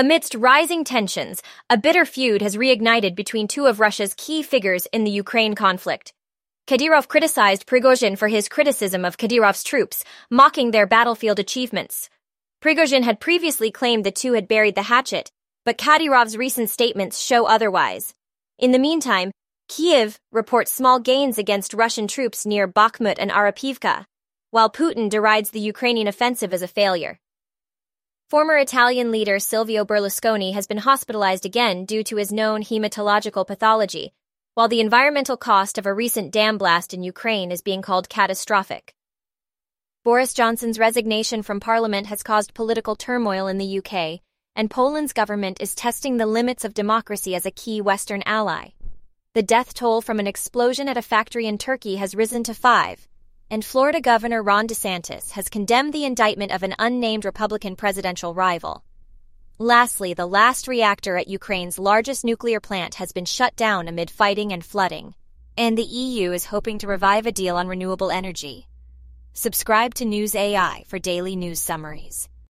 Amidst rising tensions, a bitter feud has reignited between two of Russia's key figures in the Ukraine conflict. Kadyrov criticized Prigozhin for his criticism of Kadyrov's troops, mocking their battlefield achievements. Prigozhin had previously claimed the two had buried the hatchet, but Kadyrov's recent statements show otherwise. In the meantime, Kiev reports small gains against Russian troops near Bakhmut and Arapivka, while Putin derides the Ukrainian offensive as a failure. Former Italian leader Silvio Berlusconi has been hospitalized again due to his known hematological pathology, while the environmental cost of a recent dam blast in Ukraine is being called catastrophic. Boris Johnson's resignation from Parliament has caused political turmoil in the UK, and Poland's government is testing the limits of democracy as a key Western ally. The death toll from an explosion at a factory in Turkey has risen to five, and Florida Governor Ron DeSantis has condemned the indictment of an unnamed Republican presidential rival. Lastly, the last reactor at Ukraine's largest nuclear plant has been shut down amid fighting and flooding, and the EU is hoping to revive a deal on renewable energy. Subscribe to News AI for daily news summaries.